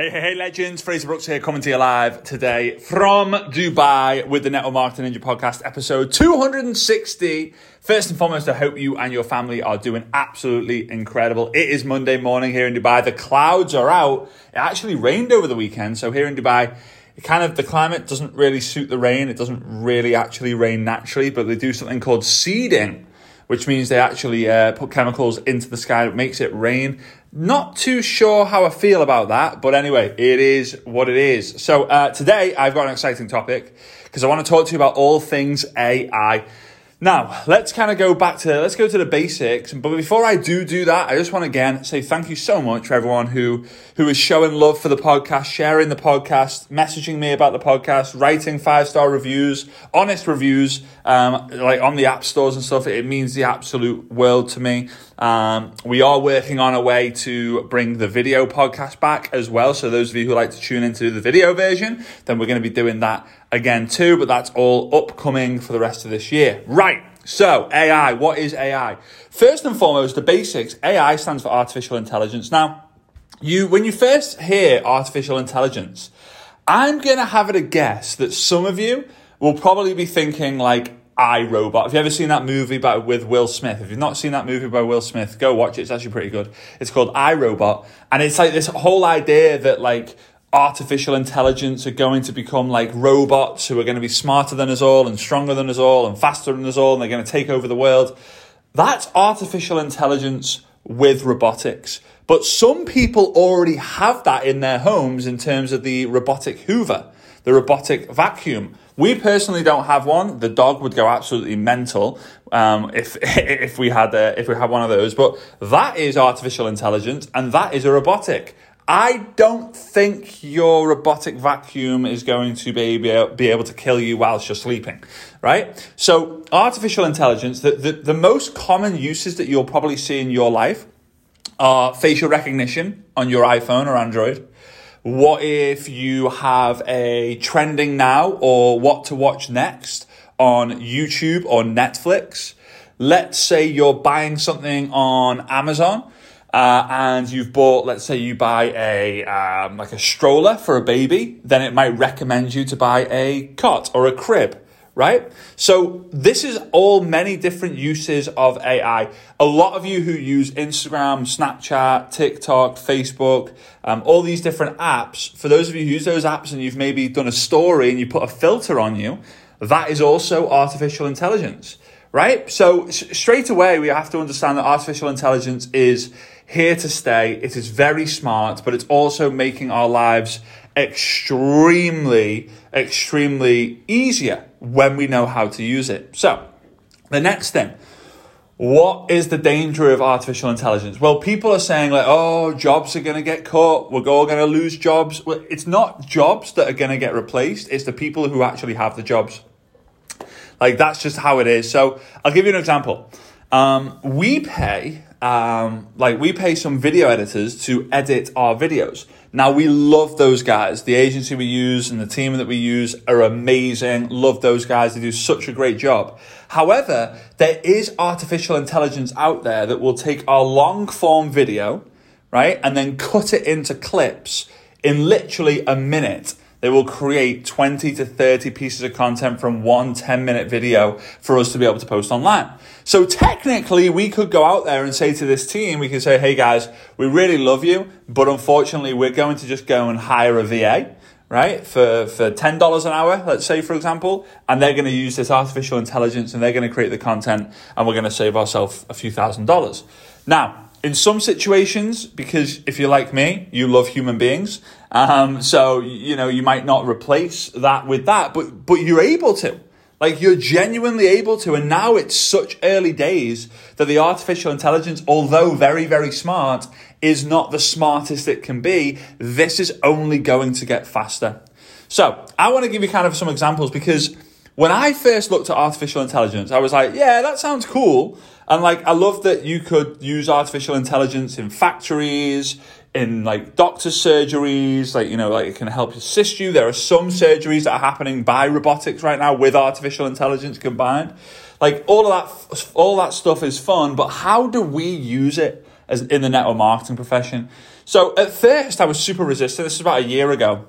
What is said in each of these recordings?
Hey, hey, hey, legends. Frazer Brookes here, coming to you live today from Dubai with the Network Marketing Ninja podcast, episode 260. First and foremost, I hope you and your family are doing absolutely incredible. It is Monday morning here in Dubai. The clouds are out. It actually rained over the weekend. So here in Dubai, kind of, the climate doesn't really suit the rain. It doesn't really actually rain naturally, but they do something called seeding which means they actually uh, put chemicals into the sky that makes it rain. Not too sure how I feel about that, but anyway, it is what it is. So uh, today I've got an exciting topic because I want to talk to you about all things AI. Now, let's kind of go back to, let's go to the basics. But before I do do that, I just want to again say thank you so much for everyone who, who is showing love for the podcast, sharing the podcast, messaging me about the podcast, writing five star reviews, honest reviews, um, like on the app stores and stuff. It means the absolute world to me. Um, we are working on a way to bring the video podcast back as well. So those of you who like to tune into the video version, then we're going to be doing that again too, but that's all upcoming for the rest of this year. Right. So AI, what is AI? First and foremost, the basics. AI stands for artificial intelligence. Now, you, when you first hear artificial intelligence, I'm going to have it a guess that some of you will probably be thinking like I Robot. Have you ever seen that movie by, with Will Smith? If you've not seen that movie by Will Smith, go watch it. It's actually pretty good. It's called I Robot, and it's like this whole idea that like artificial intelligence are going to become like robots who are going to be smarter than us all and stronger than us all and faster than us all and they're going to take over the world. That's artificial intelligence with robotics. But some people already have that in their homes in terms of the robotic Hoover, the robotic vacuum. We personally don't have one. The dog would go absolutely mental um, if if we had a, if we had one of those. But that is artificial intelligence, and that is a robotic. I don't think your robotic vacuum is going to be, be able to kill you whilst you're sleeping, right? So, artificial intelligence, the, the, the most common uses that you'll probably see in your life are facial recognition on your iPhone or Android. What if you have a trending now or what to watch next on YouTube or Netflix? Let's say you're buying something on Amazon uh, and you've bought, let's say you buy a um, like a stroller for a baby, then it might recommend you to buy a cot or a crib, right? So this is all many different uses of AI. A lot of you who use Instagram, Snapchat, TikTok, Facebook, um, all these different apps. For those of you who use those apps and you've maybe done a story and you put a filter on you, that is also artificial intelligence right? So straight away, we have to understand that artificial intelligence is here to stay. It is very smart, but it's also making our lives extremely, extremely easier when we know how to use it. So, the next thing. What is the danger of artificial intelligence? Well, people are saying like, oh, jobs are going to get cut. We're all going to lose jobs. Well, it's not jobs that are going to get replaced. It's the people who actually have the jobs. Like that's just how it is. So I'll give you an example. Um, we pay um, like we pay some video editors to edit our videos. Now we love those guys. The agency we use and the team that we use are amazing. Love those guys. They do such a great job. However, there is artificial intelligence out there that will take our long form video, right, and then cut it into clips in literally a minute they will create 20 to 30 pieces of content from one 10 minute video for us to be able to post online. So technically, we could go out there and say to this team, we could say, hey guys, we really love you, but unfortunately, we're going to just go and hire a VA right? For, for $10 an hour, let's say, for example, and they're going to use this artificial intelligence and they're going to create the content and we're going to save ourselves a few thousand dollars. Now, in some situations, because if you're like me, you love human beings. Um, so, you know, you might not replace that with that, but, but you're able to. Like you're genuinely able to. And now it's such early days that the artificial intelligence, although very, very smart, is not the smartest it can be. This is only going to get faster. So I want to give you kind of some examples because when I first looked at artificial intelligence, I was like, yeah, that sounds cool. And like, I love that you could use artificial intelligence in factories, in like doctor surgeries, like, you know, like it can help assist you. There are some surgeries that are happening by robotics right now with artificial intelligence combined. Like all of that, all that stuff is fun, but how do we use it as in the network marketing profession? So at first, I was super resistant. This was about a year ago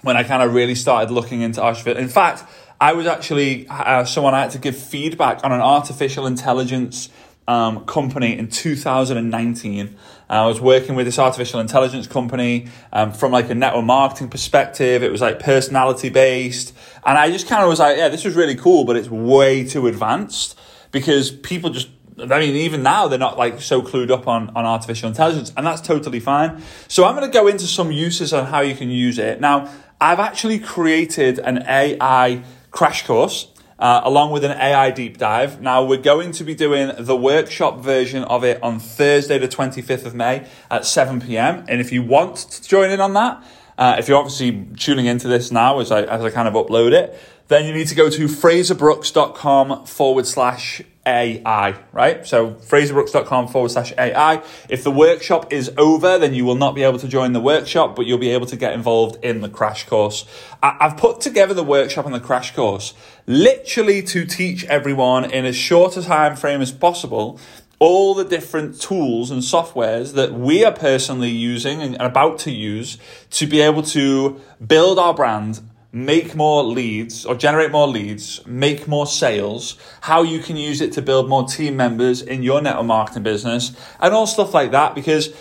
when I kind of really started looking into artificial. In fact, I was actually uh, someone I had to give feedback on an artificial intelligence um, company in 2019. Uh, I was working with this artificial intelligence company um, from like a network marketing perspective. It was like personality based, and I just kind of was like, yeah, this was really cool, but it's way too advanced because people just. I mean, even now they're not like so clued up on, on artificial intelligence, and that's totally fine. So I'm going to go into some uses on how you can use it. Now, I've actually created an AI crash course uh, along with an AI deep dive. Now, we're going to be doing the workshop version of it on Thursday, the 25th of May at 7 pm. And if you want to join in on that, uh, if you're obviously tuning into this now as I, as I kind of upload it, then you need to go to frazerbrookes.com forward slash AI, right? So frazerbrookes.com forward slash AI. If the workshop is over, then you will not be able to join the workshop, but you'll be able to get involved in the crash course. I've put together the workshop and the crash course literally to teach everyone in as short a time frame as possible all the different tools and softwares that we are personally using and about to use to be able to build our brand make more leads or generate more leads, make more sales, how you can use it to build more team members in your network marketing business, and all stuff like that. Because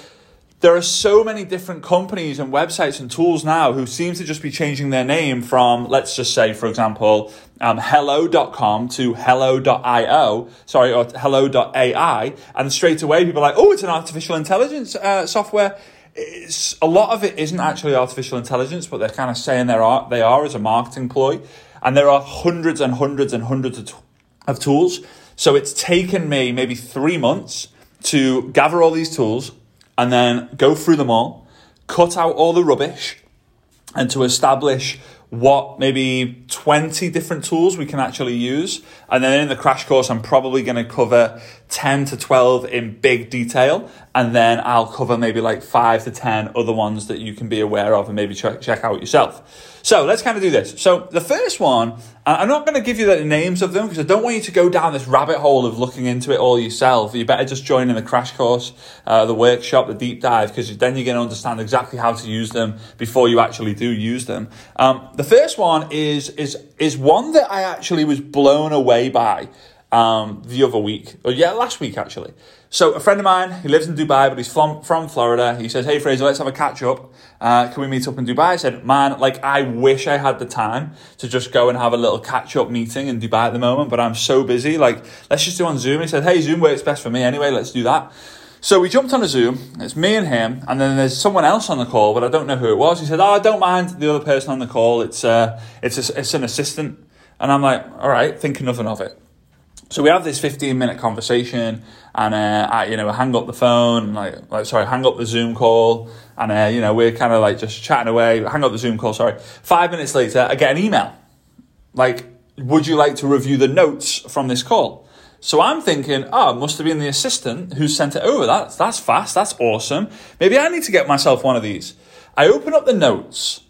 there are so many different companies and websites and tools now who seem to just be changing their name from, let's just say, for example, um, hello.com to hello.io, sorry, or hello.ai. And straight away people are like, oh, it's an artificial intelligence uh, software it's a lot of it isn't actually artificial intelligence, but they're kind of saying they are they are as a marketing ploy, and there are hundreds and hundreds and hundreds of, t- of tools. So it's taken me maybe three months to gather all these tools and then go through them all, cut out all the rubbish, and to establish what maybe 20 different tools we can actually use. And then in the crash course, I'm probably going to cover 10 to 12 in big detail. And then I'll cover maybe like five to 10 other ones that you can be aware of and maybe check, check out yourself. So let's kind of do this. So the first one, I'm not going to give you the names of them because I don't want you to go down this rabbit hole of looking into it all yourself. You better just join in the crash course, uh, the workshop, the deep dive, because then you're going to understand exactly how to use them before you actually do use them. Um, the first one is is is one that I actually was blown away by um, the other week, or yeah, last week actually. So a friend of mine, he lives in Dubai, but he's from, from Florida. He says, hey Frazer, let's have a catch up. Uh, can we meet up in Dubai? I said, man, like I wish I had the time to just go and have a little catch up meeting in Dubai at the moment, but I'm so busy. Like, let's just do on Zoom. He said, hey, Zoom works best for me anyway. Let's do that. So we jumped on a Zoom. It's me and him, and then there's someone else on the call, but I don't know who it was. He said, "Oh, I don't mind the other person on the call. It's uh, it's a, it's an assistant." And I'm like, "All right, think nothing of it." So we have this 15 minute conversation, and uh, I, you know, hang up the phone, like, like sorry, hang up the Zoom call, and uh, you know, we're kind of like just chatting away. Hang up the Zoom call. Sorry. Five minutes later, I get an email, like, would you like to review the notes from this call? So I'm thinking, oh, must have been the assistant who sent it over. That's that's fast. That's awesome. Maybe I need to get myself one of these. I open up the notes,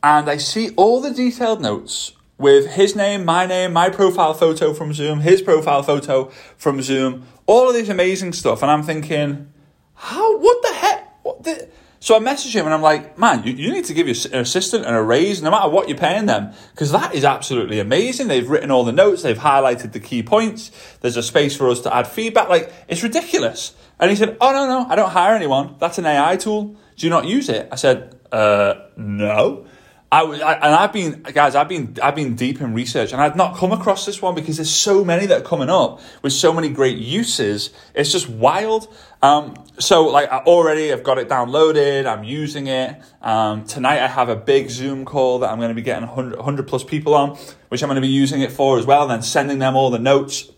and I see all the detailed notes with his name, my name, my profile photo from Zoom, his profile photo from Zoom, all of this amazing stuff. And I'm thinking, how, what the heck? What the? So I message him and I'm like, man, you, you need to give your assistant a raise no matter what you're paying them. Because that is absolutely amazing. They've written all the notes, they've highlighted the key points, there's a space for us to add feedback. Like, it's ridiculous. And he said, oh, no, no, I don't hire anyone. That's an AI tool. Do you not use it? I said, uh, no. I, I, and I've been guys, I've been I've been deep in research, and I've not come across this one because there's so many that are coming up with so many great uses. It's just wild. Um, so like I already have got it downloaded. I'm using it. Um, tonight I have a big Zoom call that I'm going to be getting 100, 100 plus people on, which I'm going to be using it for as well, and then sending them all the notes.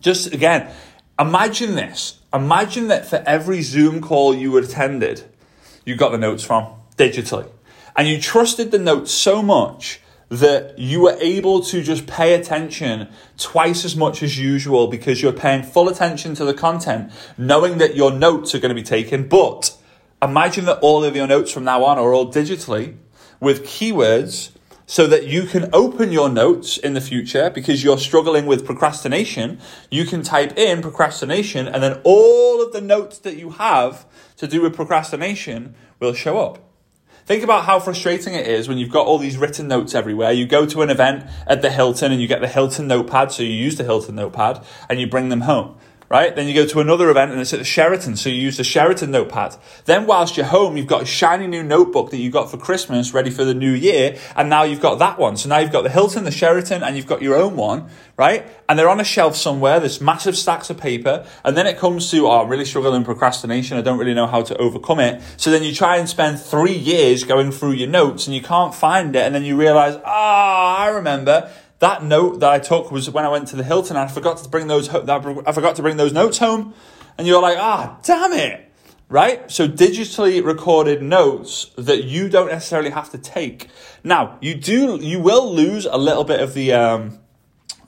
Just again, imagine this. Imagine that for every Zoom call you attended, you got the notes from digitally and you trusted the notes so much that you were able to just pay attention twice as much as usual because you're paying full attention to the content, knowing that your notes are going to be taken. But imagine that all of your notes from now on are all digitally with keywords so that you can open your notes in the future because you're struggling with procrastination. You can type in procrastination and then all of the notes that you have to do with procrastination will show up. Think about how frustrating it is when you've got all these written notes everywhere. You go to an event at the Hilton and you get the Hilton notepad, so you use the Hilton notepad and you bring them home right? Then you go to another event and it's at the Sheraton, so you use the Sheraton notepad. Then whilst you're home, you've got a shiny new notebook that you got for Christmas ready for the new year, and now you've got that one. So now you've got the Hilton, the Sheraton, and you've got your own one, right? And they're on a shelf somewhere, there's massive stacks of paper, and then it comes to, oh, I'm really struggling procrastination, I don't really know how to overcome it. So then you try and spend three years going through your notes and you can't find it, and then you realize, ah, oh, I remember that note that I took was when I went to the Hilton. I forgot to bring those. I forgot to bring those notes home, and you're like, ah, damn it, right? So digitally recorded notes that you don't necessarily have to take. Now you do. You will lose a little bit of the um,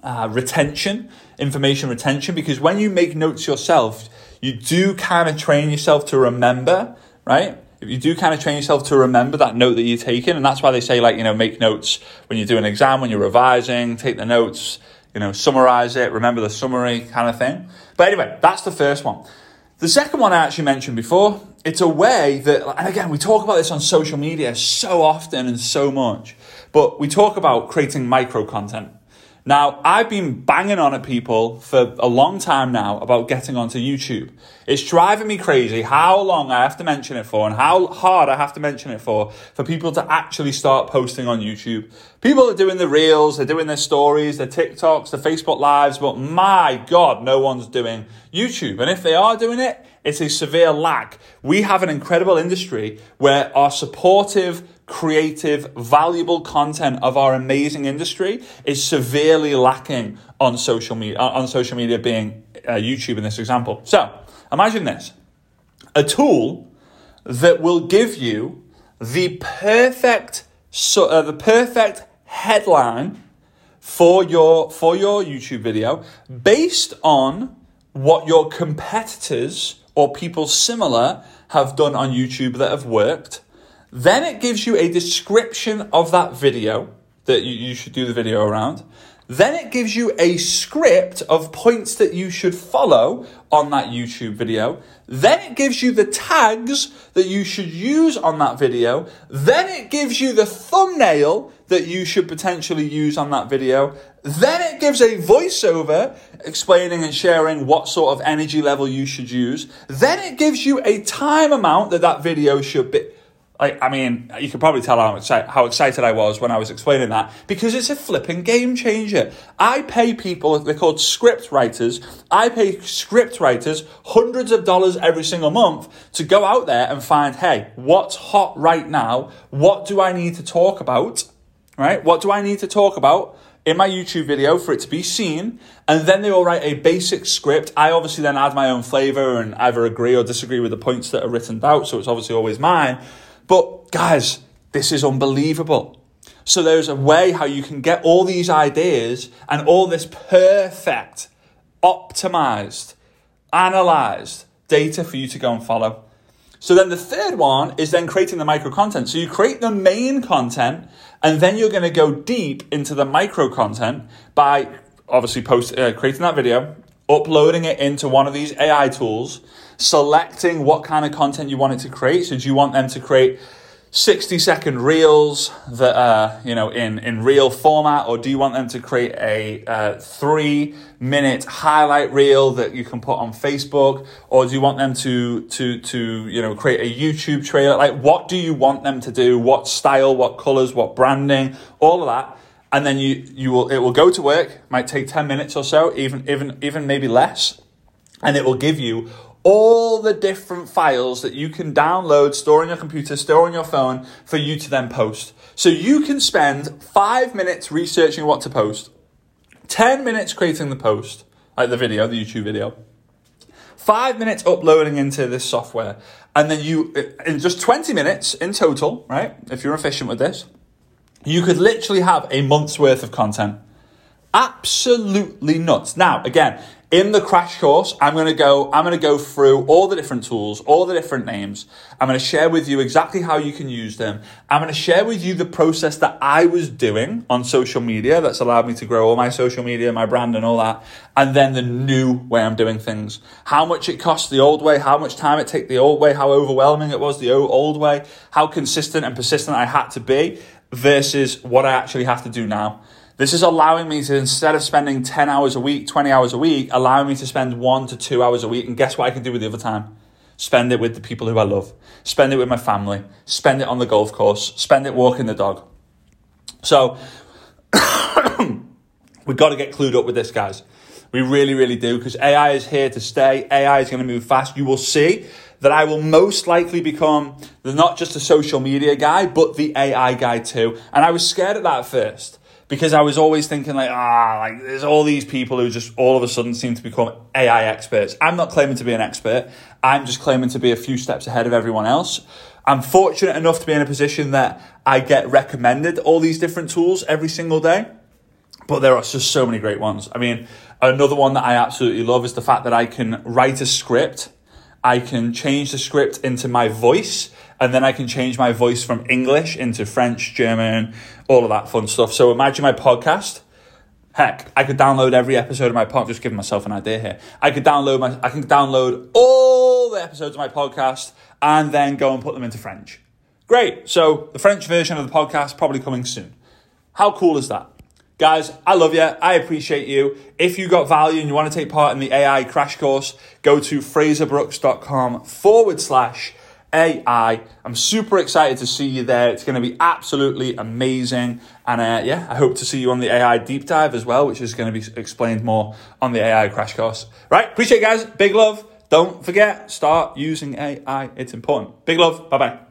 uh, retention, information retention, because when you make notes yourself, you do kind of train yourself to remember, right? You do kind of train yourself to remember that note that you're taking, and that's why they say, like, you know, make notes when you do an exam, when you're revising, take the notes, you know, summarize it, remember the summary kind of thing. But anyway, that's the first one. The second one I actually mentioned before, it's a way that, and again, we talk about this on social media so often and so much, but we talk about creating micro content. Now, I've been banging on at people for a long time now about getting onto YouTube. It's driving me crazy how long I have to mention it for and how hard I have to mention it for for people to actually start posting on YouTube. People are doing the reels, they're doing their stories, their TikToks, their Facebook lives, but my God, no one's doing YouTube. And if they are doing it, it's a severe lack. We have an incredible industry where our supportive, creative, valuable content of our amazing industry is severely lacking on social media, on social media being uh, YouTube in this example. So imagine this, a tool that will give you the perfect, so, uh, the perfect headline for your, for your YouTube video based on what your competitors or people similar have done on YouTube that have worked. Then it gives you a description of that video that you, you should do the video around. Then it gives you a script of points that you should follow on that YouTube video. Then it gives you the tags that you should use on that video. Then it gives you the thumbnail that you should potentially use on that video. Then it gives a voiceover explaining and sharing what sort of energy level you should use. Then it gives you a time amount that that video should be. Like, I mean, you can probably tell how, excited, how excited I was when I was explaining that because it's a flipping game changer. I pay people, they're called script writers. I pay script writers hundreds of dollars every single month to go out there and find, hey, what's hot right now? What do I need to talk about? Right? What do I need to talk about? in my YouTube video for it to be seen, and then they will write a basic script. I obviously then add my own flavor and either agree or disagree with the points that are written out, so it's obviously always mine. But guys, this is unbelievable. So there's a way how you can get all these ideas and all this perfect, optimized, analyzed data for you to go and follow. So then the third one is then creating the micro content. So you create the main content and then you're going to go deep into the micro content by obviously post uh, creating that video, uploading it into one of these AI tools, selecting what kind of content you want it to create. So do you want them to create 60 second reels that are you know in in reel format or do you want them to create a uh, three minute highlight reel that you can put on facebook or do you want them to to to you know create a youtube trailer? Like what do you want them to do? What style? What colors? What branding? All of that and then you you will it will go to work might take 10 minutes or so even even even maybe less and it will give you all the different files that you can download, store on your computer, store on your phone for you to then post. So you can spend five minutes researching what to post, 10 minutes creating the post, like the video, the YouTube video, five minutes uploading into this software, and then you, in just 20 minutes in total, right? If you're efficient with this, you could literally have a month's worth of content. Absolutely nuts. Now, again, In the crash course, I'm going to go, I'm going to go through all the different tools, all the different names. I'm going to share with you exactly how you can use them. I'm going to share with you the process that I was doing on social media that's allowed me to grow all my social media, my brand and all that. And then the new way I'm doing things. How much it cost the old way, how much time it took the old way, how overwhelming it was the old way, how consistent and persistent I had to be versus what I actually have to do now. This is allowing me to, instead of spending 10 hours a week, 20 hours a week, allowing me to spend one to two hours a week. And guess what I can do with the other time? Spend it with the people who I love, spend it with my family, spend it on the golf course, spend it walking the dog. So, we've got to get clued up with this, guys. We really, really do, because AI is here to stay. AI is going to move fast. You will see that I will most likely become not just a social media guy, but the AI guy too. And I was scared at that at first because I was always thinking like, ah, like there's all these people who just all of a sudden seem to become AI experts. I'm not claiming to be an expert. I'm just claiming to be a few steps ahead of everyone else. I'm fortunate enough to be in a position that I get recommended all these different tools every single day. But there are just so many great ones. I mean, another one that I absolutely love is the fact that I can write a script. I can change the script into my voice and then I can change my voice from English into French, German, all of that fun stuff. So imagine my podcast. Heck, I could download every episode of my podcast. Just giving myself an idea here. I could download my. I can download all the episodes of my podcast and then go and put them into French. Great. So the French version of the podcast probably coming soon. How cool is that? Guys, I love you. I appreciate you. If you got value and you want to take part in the AI crash course, go to frazerbrookes.com forward slash AI. I'm super excited to see you there. It's going to be absolutely amazing. And uh, yeah, I hope to see you on the AI deep dive as well, which is going to be explained more on the AI crash course. Right? Appreciate it, guys. Big love. Don't forget, start using AI. It's important. Big love. Bye bye.